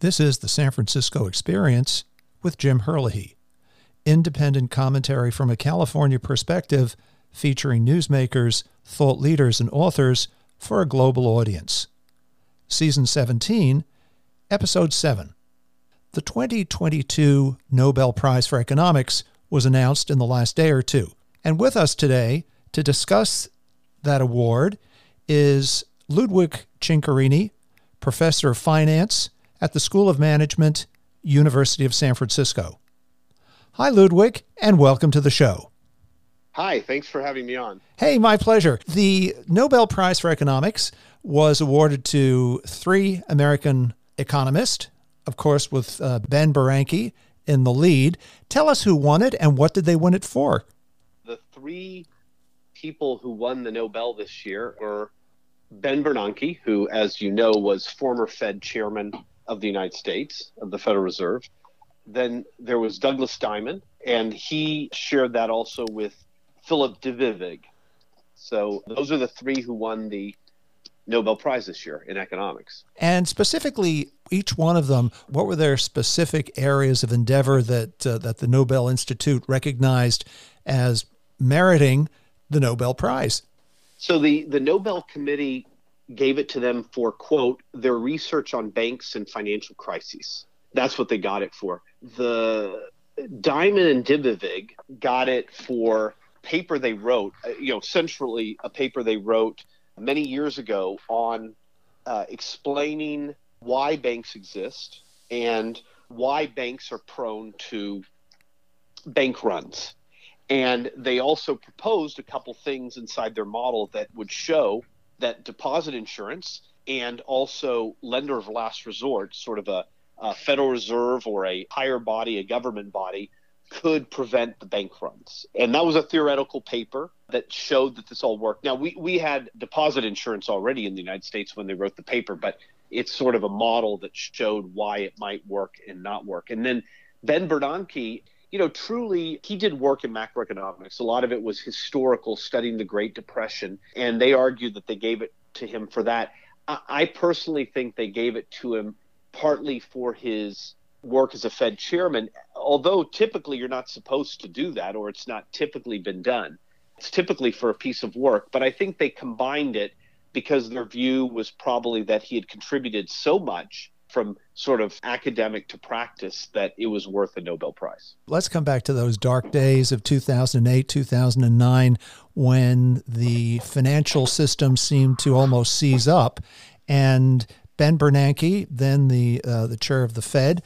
This is the San Francisco Experience with Jim Herlihy, independent commentary from a California perspective featuring newsmakers, thought leaders, and authors for a global audience. Season 17, Episode 7. The 2022 Nobel Prize for Economics was announced in the last day or two. And with us today to discuss that award is Ludwig Chincarini, professor of finance at the School of Management, University of San Francisco. Hi, Ludwig, and welcome to the show. Hi, thanks for having me on. Hey, my pleasure. The Nobel Prize for Economics was awarded to three American economists, of course, with uh, Ben Bernanke in the lead. Tell us who won it and what did they win it for? The three people who won the Nobel this year were Ben Bernanke, who, as you know, was former Fed chairman of the United States, of the Federal Reserve. Then there was Douglas Diamond, and he shared that also with Philip Dybvig. So those are the three who won the Nobel Prize this year in economics. And specifically, each one of them, what were their specific areas of endeavor that uh, that the Nobel Institute recognized as meriting the Nobel Prize? So the the Nobel Committee gave it to them for quote their research on banks and financial crises. That's what they got it for. The Diamond and Dybvig got it for paper they wrote, uh, you know, centrally a paper they wrote many years ago on uh, explaining why banks exist and why banks are prone to bank runs. And they also proposed a couple things inside their model that would show that deposit insurance and also lender of last resort, sort of a, a Federal Reserve or a higher body, a government body, could prevent the bank runs. And that was a theoretical paper that showed that this all worked. Now, we, we had deposit insurance already in the United States when they wrote the paper, but it's sort of a model that showed why it might work and not work. And then Ben Bernanke, you know, truly, he did work in macroeconomics. A lot of it was historical, studying the Great Depression, and they argued that they gave it to him for that. I, I personally think they gave it to him partly for his work as a Fed chairman, although typically you're not supposed to do that, or it's not typically been done. It's typically for a piece of work, but I think they combined it because their view was probably that he had contributed so much from sort of academic to practice that it was worth a Nobel Prize. Let's come back to those dark days of 2008, 2009, when the financial system seemed to almost seize up. And Ben Bernanke, then the, uh, the chair of the Fed,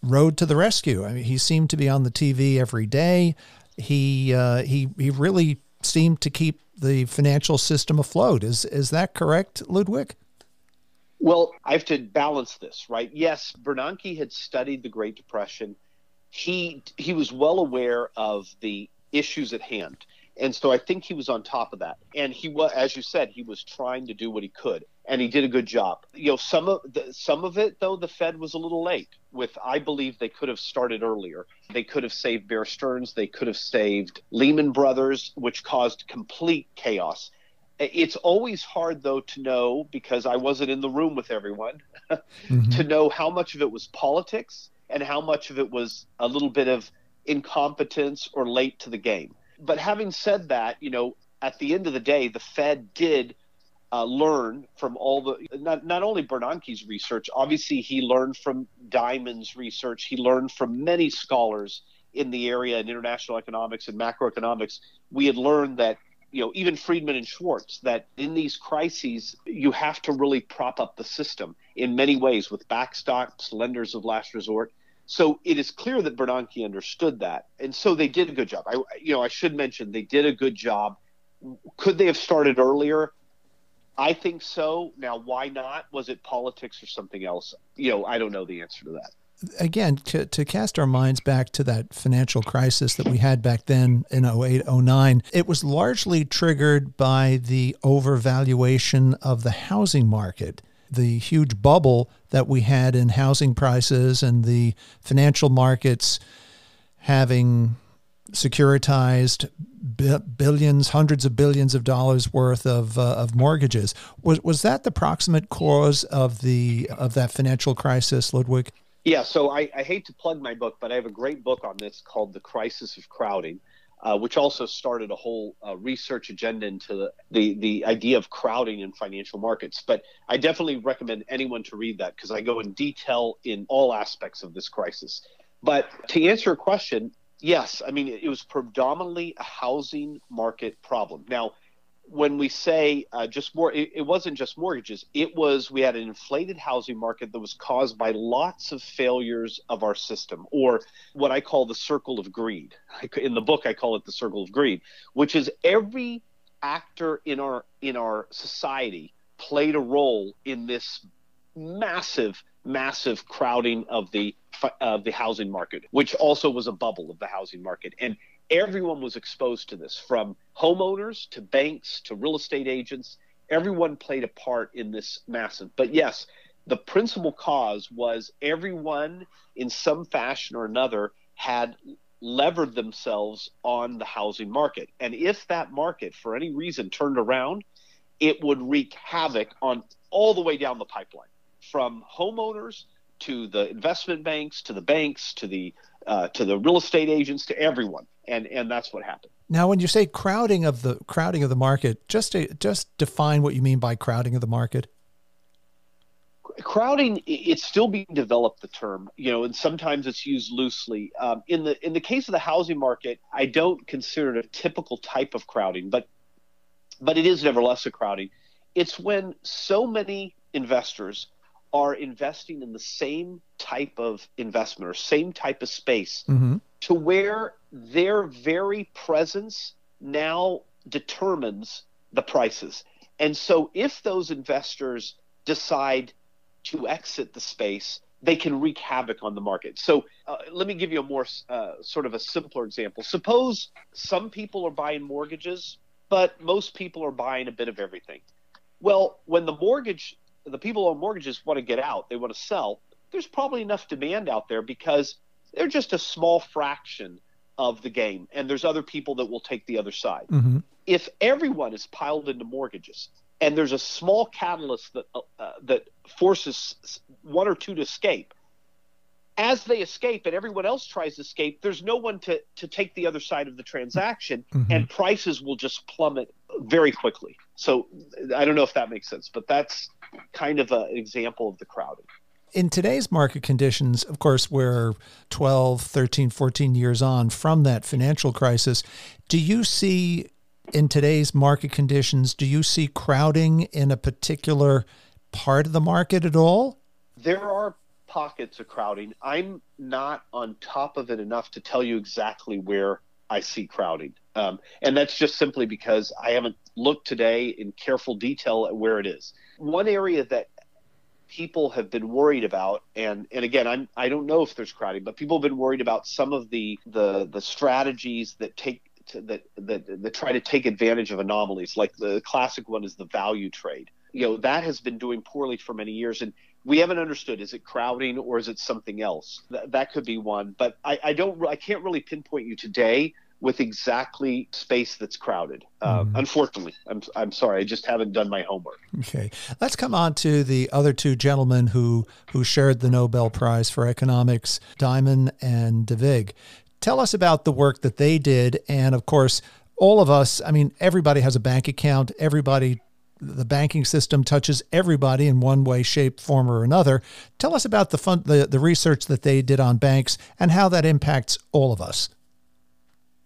rode to the rescue. I mean, he seemed to be on the TV every day. He, uh, he, he really seemed to keep the financial system afloat. Is, is that correct, Ludwig? Well, I have to balance this, right? Yes, Bernanke had studied the Great Depression. He he was well aware of the issues at hand, and so I think he was on top of that. And he was, as you said, he was trying to do what he could, and he did a good job. You know, some of the, some of it though, the Fed was a little late. With I believe they could have started earlier. They could have saved Bear Stearns. They could have saved Lehman Brothers, which caused complete chaos. It's always hard, though, to know because I wasn't in the room with everyone mm-hmm. to know how much of it was politics and how much of it was a little bit of incompetence or late to the game. But having said that, you know, at the end of the day, the Fed did uh, learn from all the not, not only Bernanke's research, obviously, he learned from Diamond's research, he learned from many scholars in the area in international economics and macroeconomics. We had learned that you know, even Friedman and Schwartz, that in these crises, you have to really prop up the system in many ways with backstops, lenders of last resort. So it is clear that Bernanke understood that, and so they did a good job. I, you know, I should mention they did a good job. Could they have started earlier? I think so. Now, why not? Was it politics or something else? You know, I don't know the answer to that again, to, to cast our minds back to that financial crisis that we had back then in 08, 09, it was largely triggered by the overvaluation of the housing market. The huge bubble that we had in housing prices and the financial markets having securitized billions, hundreds of billions of dollars worth of uh, of mortgages. Was was that the proximate cause of the of that financial crisis, Ludwig? Yeah. So I, I hate to plug my book, but I have a great book on this called "The Crisis of Crowding." Uh, which also started a whole uh, research agenda into the, the, the idea of crowding in financial markets. But I definitely recommend anyone to read that because I go in detail in all aspects of this crisis. But to answer your question, yes, I mean, it was predominantly a housing market problem. Now, when we say uh, just more, it, it, wasn't just mortgages. It was we had an inflated housing market that was caused by lots of failures of our system, or what I call the circle of greed. In the book, I call it the circle of greed, which is every actor in our in our society played a role in this massive, massive crowding of the of the housing market, which also was a bubble of the housing market, and everyone was exposed to this from homeowners to banks to real estate agents. Everyone played a part in this massive. But yes, the principal cause was everyone in some fashion or another had levered themselves on the housing market. And if that market, for any reason, turned around, it would wreak havoc on all the way down the pipeline from homeowners to the investment banks to the banks to the uh, to the real estate agents to everyone and and that's what happened. Now, when you say crowding of the crowding of the market, just to, just define what you mean by crowding of the market. Crowding, it's still being developed. The term, you know, and sometimes it's used loosely. Um, in the in the case of the housing market, I don't consider it a typical type of crowding, but but it is nevertheless a crowding. It's when so many investors are investing in the same type of investment or same type of space mm-hmm. to where their very presence now determines the prices. And so if those investors decide to exit the space, they can wreak havoc on the market. So uh, let me give you a more uh, sort of a simpler example. Suppose some people are buying mortgages, but most people are buying a bit of everything. Well, when the mortgage the people on mortgages want to get out, they want to sell, there's probably enough demand out there because they're just a small fraction of the game, and there's other people that will take the other side. Mm-hmm. If everyone is piled into mortgages, and there's a small catalyst that uh, uh, that forces one or two to escape, as they escape and everyone else tries to escape, there's no one to to take the other side of the transaction, mm-hmm. and prices will just plummet very quickly. So I don't know if that makes sense, but that's kind of an example of the crowding. In today's market conditions, of course, we're 12, 13, 14 years on from that financial crisis. Do you see in today's market conditions, do you see crowding in a particular part of the market at all? There are pockets of crowding. I'm not on top of it enough to tell you exactly where I see crowding. Um, and that's just simply because I haven't looked today in careful detail at where it is. One area that people have been worried about, and and again, I'm I don't know if there's crowding, but people have been worried about some of the the the strategies that take to, that, that that try to take advantage of anomalies. Like the classic one is the value trade. You know that has been doing poorly for many years, and we haven't understood is it crowding or is it something else Th- that could be one but I, I, don't i can't really pinpoint you today with exactly space that's crowded. Uh, mm. Unfortunately, I'm, I'm sorry, I just haven't done my homework. Okay, let's come on to the other two gentlemen who who shared the Nobel Prize for Economics, Diamond and Dybvig. Tell us about the work that they did, and of course, all of us. I mean, everybody has a bank account. Everybody the banking system touches everybody in one way, shape, form, or another. Tell us about the fun, the, the research that they did on banks and how that impacts all of us.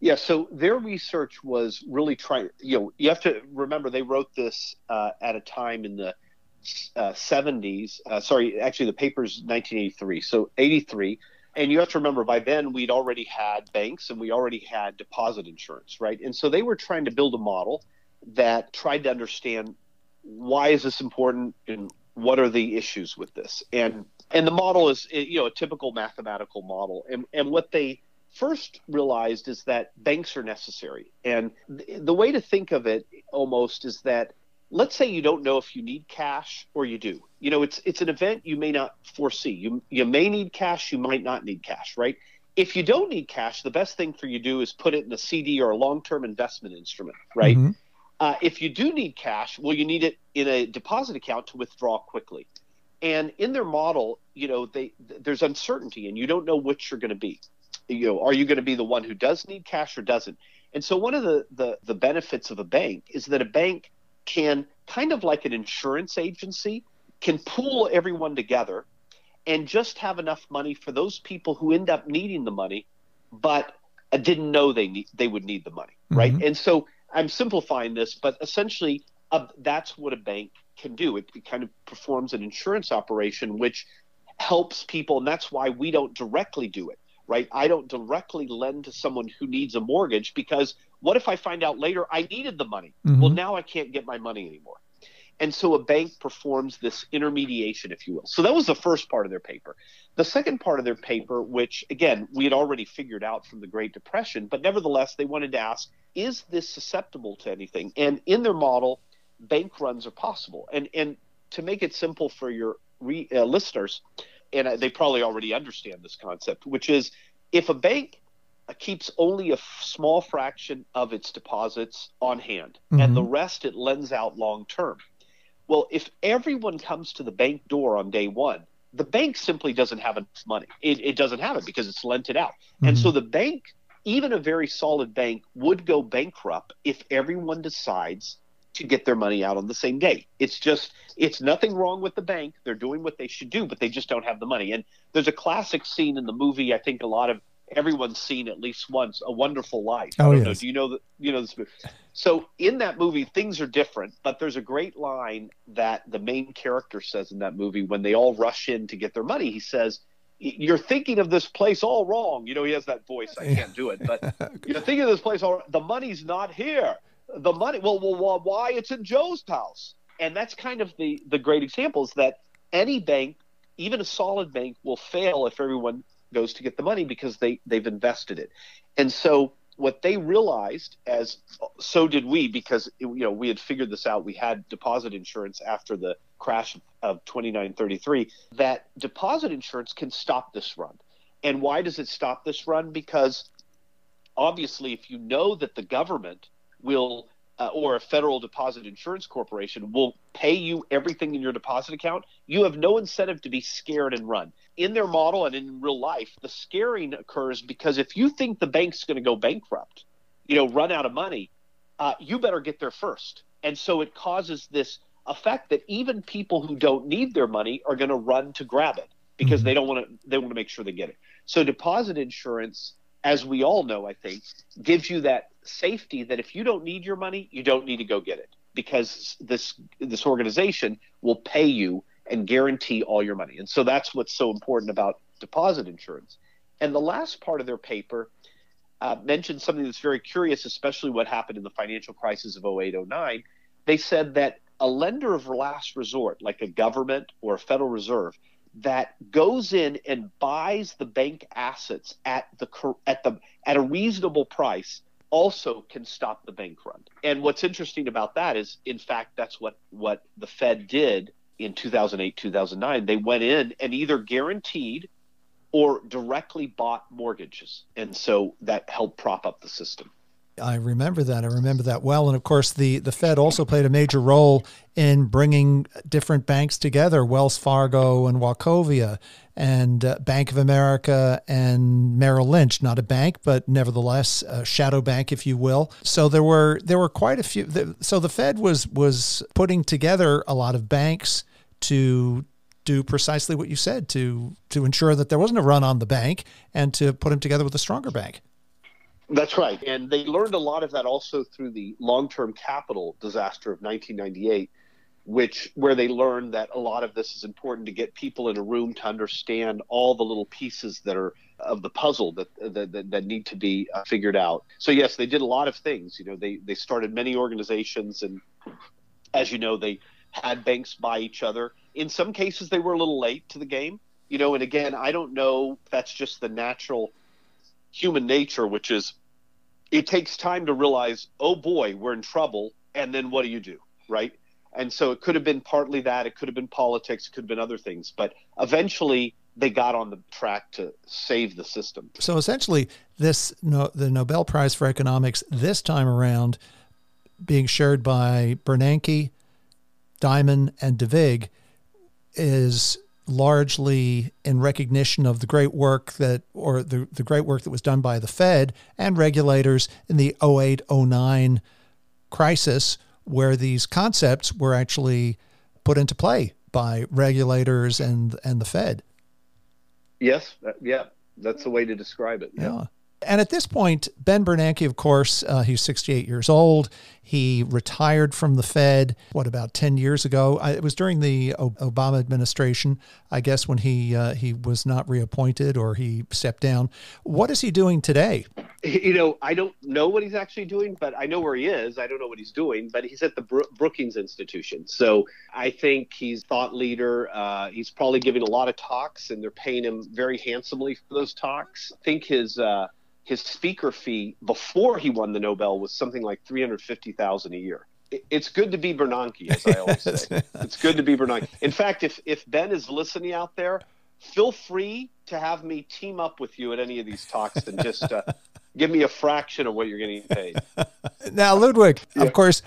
Yeah, so their research was really trying. You know, you have to remember they wrote this uh, at a time in the uh, 70s. Uh, sorry, actually, the paper's 1983. So 83, and you have to remember by then we'd already had banks and we already had deposit insurance, right? And so they were trying to build a model that tried to understand why is this important and what are the issues with this. And and the model is you know a typical mathematical model. And and what they first realized is that banks are necessary. And th- the way to think of it almost is that let's say you don't know if you need cash or you do. You know, it's it's an event you may not foresee. You you may need cash, you might not need cash, right? if you don't need cash, the best thing for you to do is put it in a CD or a long term investment instrument, right? Mm-hmm. Uh, if you do need cash, well, you need it in a deposit account to withdraw quickly. And in their model, you know, they there's uncertainty, and you don't know which you're going to be. You know, are you going to be the one who does need cash or doesn't? And so, one of the, the the benefits of a bank is that a bank can kind of like an insurance agency can pool everyone together and just have enough money for those people who end up needing the money, but didn't know they need they would need the money, right? Mm-hmm. And so I'm simplifying this, but essentially uh, that's what a bank can do. It, it kind of performs an insurance operation, which helps people, and that's why we don't directly do it, right? I don't directly lend to someone who needs a mortgage because what if I find out later I needed the money? Mm-hmm. Well, now I can't get my money anymore. And so a bank performs this intermediation, if you will. So that was the first part of their paper. The second part of their paper, which again, we had already figured out from the Great Depression, but nevertheless, they wanted to ask is this susceptible to anything? And in their model, bank runs are possible. And, and to make it simple for your re, uh, listeners, and they probably already understand this concept, which is if a bank keeps only a f- small fraction of its deposits on hand mm-hmm. and the rest it lends out long term well, if everyone comes to the bank door on day one, the bank simply doesn't have enough money. It, it doesn't have it because it's lent it out. Mm-hmm. And so the bank, even a very solid bank, would go bankrupt if everyone decides to get their money out on the same day. It's just, it's nothing wrong with the bank. They're doing what they should do, but they just don't have the money. And there's a classic scene in the movie, I think a lot of everyone's seen at least once, A Wonderful Life. Oh, yes. Know, do you know that, you know this movie? So in that movie, things are different, but there's a great line that the main character says in that movie when they all rush in to get their money. He says, "You're thinking of this place all wrong." You know, he has that voice. I can't do it, but you're thinking of this place all. The money's not here. The money. Well, well, why? It's in Joe's house, and that's kind of the the great example is that any bank, even a solid bank, will fail if everyone goes to get the money because they they've invested it, and so what they realized as so did we because you know we had figured this out we had deposit insurance after the crash of 2933 that deposit insurance can stop this run and why does it stop this run because obviously if you know that the government will uh, or a federal deposit insurance corporation will pay you everything in your deposit account, you have no incentive to be scared and run. In their model and in real life, the scaring occurs because if you think the bank's going to go bankrupt, you know, run out of money, uh, you better get there first. And so it causes this effect that even people who don't need their money are going to run to grab it because mm-hmm. they don't want to they want to make sure they get it. So deposit insurance as we all know, I think, gives you that safety that if you don't need your money, you don't need to go get it because this this organization will pay you and guarantee all your money. And so that's what's so important about deposit insurance. And the last part of their paper uh, mentioned something that's very curious, especially what happened in the financial crisis of 08, 09. They said that a lender of last resort, like a government or a Federal Reserve, that goes in and buys the bank assets at the at the at a reasonable price also can stop the bank run. And what's interesting about that is in fact that's what what the Fed did in 2008 2009 they went in and either guaranteed or directly bought mortgages and so that helped prop up the system. I remember that. I remember that well. And of course, the, the Fed also played a major role in bringing different banks together Wells Fargo and Wachovia and uh, Bank of America and Merrill Lynch, not a bank, but nevertheless a shadow bank, if you will. So there were there were quite a few. So the Fed was was putting together a lot of banks to do precisely what you said to to ensure that there wasn't a run on the bank and to put them together with a stronger bank. That's right. And they learned a lot of that also through the long-term capital disaster of 1998, which where they learned that a lot of this is important to get people in a room to understand all the little pieces that are of the puzzle that that, that need to be uh, figured out. So yes, they did a lot of things. You know, they they started many organizations and as you know, they had banks buy each other. In some cases they were a little late to the game. You know, and again, I don't know that's just the natural human nature, which is it takes time to realize, oh boy, we're in trouble. And then what do you do? Right. And so it could have been partly that. It could have been politics. It could have been other things. But eventually, they got on the track to save the system. So essentially, this no, the Nobel Prize for Economics this time around being shared by Bernanke, Diamond, and Dybvig is largely in recognition of the great work that, or the, the great work that was done by the Fed and regulators in the 08 09 crisis, where these concepts were actually put into play by regulators and, and the Fed. Yes, yeah, that's the way to describe it. yeah. yeah. And at this point, Ben Bernanke, of course, uh, he's 68 years old. He retired from the Fed, what, about 10 years ago? I, it was during the Obama administration, I guess, when he, uh, he was not reappointed or he stepped down. What is he doing today? You know, I don't know what he's actually doing, but I know where he is. I don't know what he's doing, but he's at the Brookings Institution. So I think he's thought leader. Uh, he's probably giving a lot of talks, and they're paying him very handsomely for those talks. I think his uh, his speaker fee before he won the Nobel was something like three hundred fifty thousand a year. It's good to be Bernanke, as I always say. it's good to be Bernanke. In fact, if if Ben is listening out there, feel free to have me team up with you at any of these talks and just uh, give me a fraction of what you're getting paid. Now, Ludwig, yeah. of course,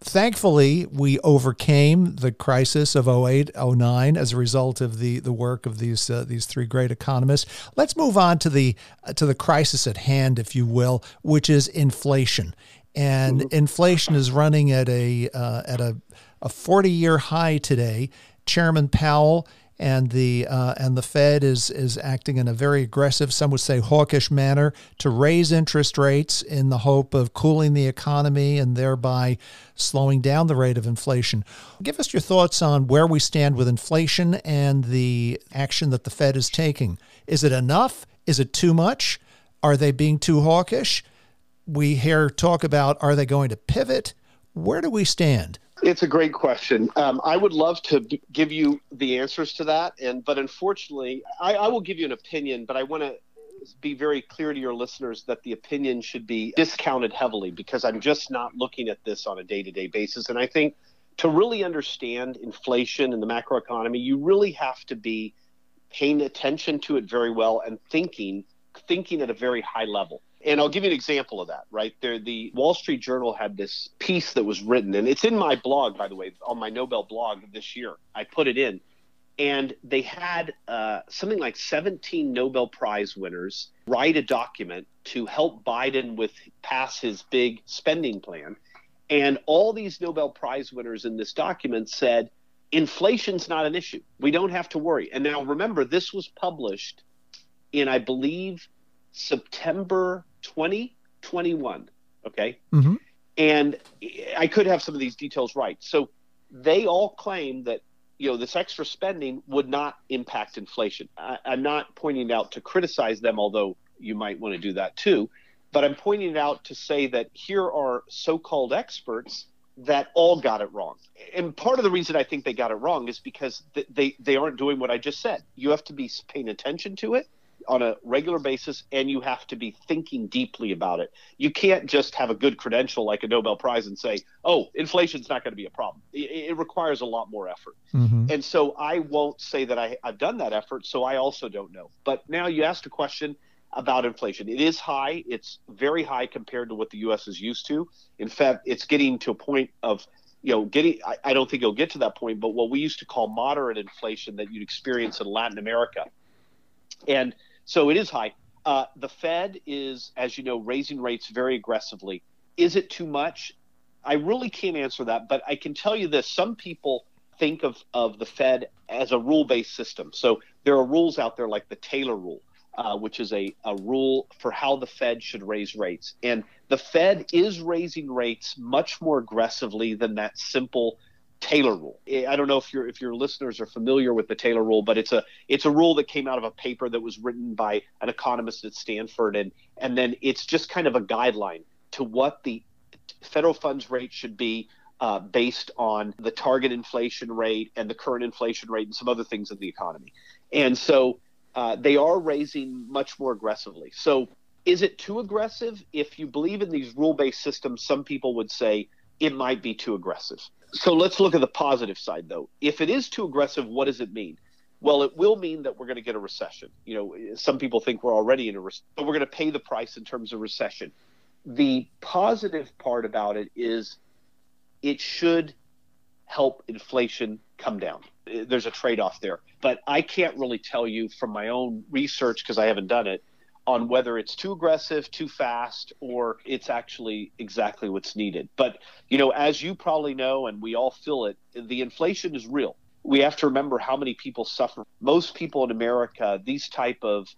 thankfully, we overcame the crisis of 08, 09 as a result of the, the work of these uh, these three great economists. Let's move on to the uh, to the crisis at hand, if you will, which is inflation. And mm-hmm. inflation is running at a uh, at a, a 40 year high today. Chairman Powell and the uh, and the Fed is is acting in a very aggressive, some would say hawkish manner to raise interest rates in the hope of cooling the economy and thereby slowing down the rate of inflation. Give us your thoughts on where we stand with inflation and the action that the Fed is taking. Is it enough? Is it too much? Are they being too hawkish? We hear talk about are they going to pivot? Where do we stand? It's a great question. Um, I would love to b- give you the answers to that, and but unfortunately, I, I will give you an opinion, but I want to be very clear to your listeners that the opinion should be discounted heavily because I'm just not looking at this on a day-to-day basis, and I think to really understand inflation and the macroeconomy, you really have to be paying attention to it very well and thinking thinking at a very high level. And I'll give you an example of that, right? There, the Wall Street Journal had this piece that was written, and it's in my blog, by the way, on my Nobel blog this year. I put it in. And they had uh, something like 17 Nobel Prize winners write a document to help Biden with pass his big spending plan. And all these Nobel Prize winners in this document said, inflation's not an issue. We don't have to worry. And now remember, this was published in, I believe, September 2021. Okay. Mm-hmm. And I could have some of these details right. So they all claim that you know this extra spending would not impact inflation. I, am not pointing out to criticize them, although you might want to do that too. But I'm pointing it out to say that here are so-called experts that all got it wrong. And part of the reason I think they got it wrong is because they they aren't doing what I just said. You have to be paying attention to it on a regular basis and you have to be thinking deeply about it. You can't just have a good credential like a Nobel Prize and say, oh, inflation's not going to be a problem. It, it, requires a lot more effort. Mm-hmm. And so I won't say that I, I've done that effort, so I also don't know. But now you asked a question about inflation. It is high, it's very high compared to what the U.S. is used to. In fact, it's getting to a point of you know, getting, I, I, don't think it'll get to that point, but what we used to call moderate inflation that you'd experience in Latin America. And so it is high. Uh, the Fed is, as you know, raising rates very aggressively. Is it too much? I really can't answer that, but I can tell you this: some people think of of the Fed as a rule based system. So there are rules out there like the Taylor rule, uh, which is a, a rule for how the Fed should raise rates. And the Fed is raising rates much more aggressively than that simple Taylor rule. I don't know if your if your listeners are familiar with the Taylor rule, but it's a it's a rule that came out of a paper that was written by an economist at Stanford, and and then it's just kind of a guideline to what the federal funds rate should be uh, based on the target inflation rate and the current inflation rate and some other things in the economy. And so uh, they are raising much more aggressively. So is it too aggressive? If you believe in these rule based systems, some people would say it might be too aggressive. So let's look at the positive side, though. If it is too aggressive, what does it mean? Well, it will mean that we're going to get a recession. You know, some people think we're already in a recession, but we're going to pay the price in terms of recession. The positive part about it is it should help inflation come down. There's a trade off there. But I can't really tell you from my own research because I haven't done it on whether it's too aggressive, too fast, or it's actually exactly what's needed. But, you know, as you probably know, and we all feel it, the inflation is real. We have to remember how many people suffer. Most people in America, these type of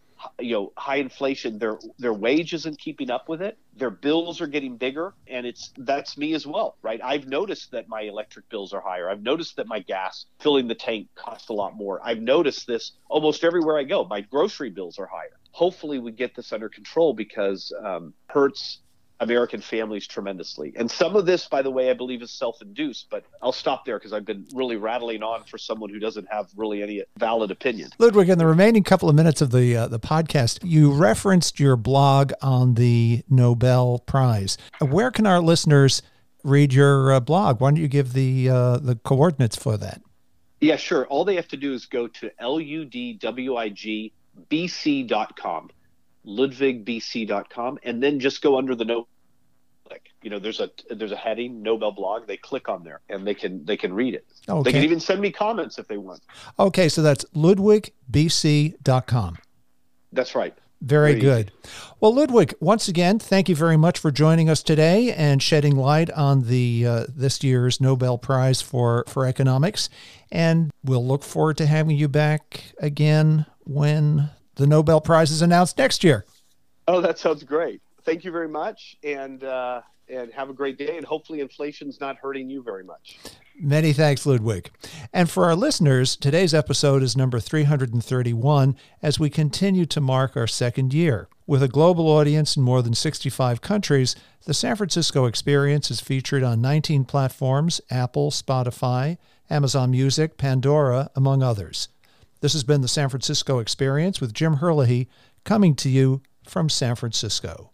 you know high inflation their their wage isn't keeping up with it their bills are getting bigger and it's that's me as well right i've noticed that my electric bills are higher i've noticed that my gas filling the tank costs a lot more i've noticed this almost everywhere i go my grocery bills are higher hopefully we get this under control because um, hurts American families tremendously. And some of this, by the way, I believe is self induced, but I'll stop there because I've been really rattling on for someone who doesn't have really any valid opinion. Ludwig, in the remaining couple of minutes of the, uh, the podcast, you referenced your blog on the Nobel Prize. Where can our listeners read your uh, blog? Why don't you give the, uh, the coordinates for that? Yeah, sure. All they have to do is go to ludwigbc.com ludwigbc.com, and then just go under the note. Like you know, there's a there's a heading Nobel blog. They click on there and they can they can read it. Okay. They can even send me comments if they want. Okay, so that's ludwigbc.com. That's right. Very, very good. Well, Ludwig, once again, thank you very much for joining us today and shedding light on the uh, this year's Nobel Prize for for economics. And we'll look forward to having you back again when the Nobel Prize is announced next year. Oh, that sounds great. Thank you very much, and uh, and have a great day. And hopefully, inflation's not hurting you very much. Many thanks, Ludwig. And for our listeners, today's episode is number 331 as we continue to mark our second year. With a global audience in more than 65 countries, the San Francisco Experience is featured on 19 platforms Apple, Spotify, Amazon Music, Pandora, among others. This has been the San Francisco Experience with Jim Herlihy coming to you from San Francisco.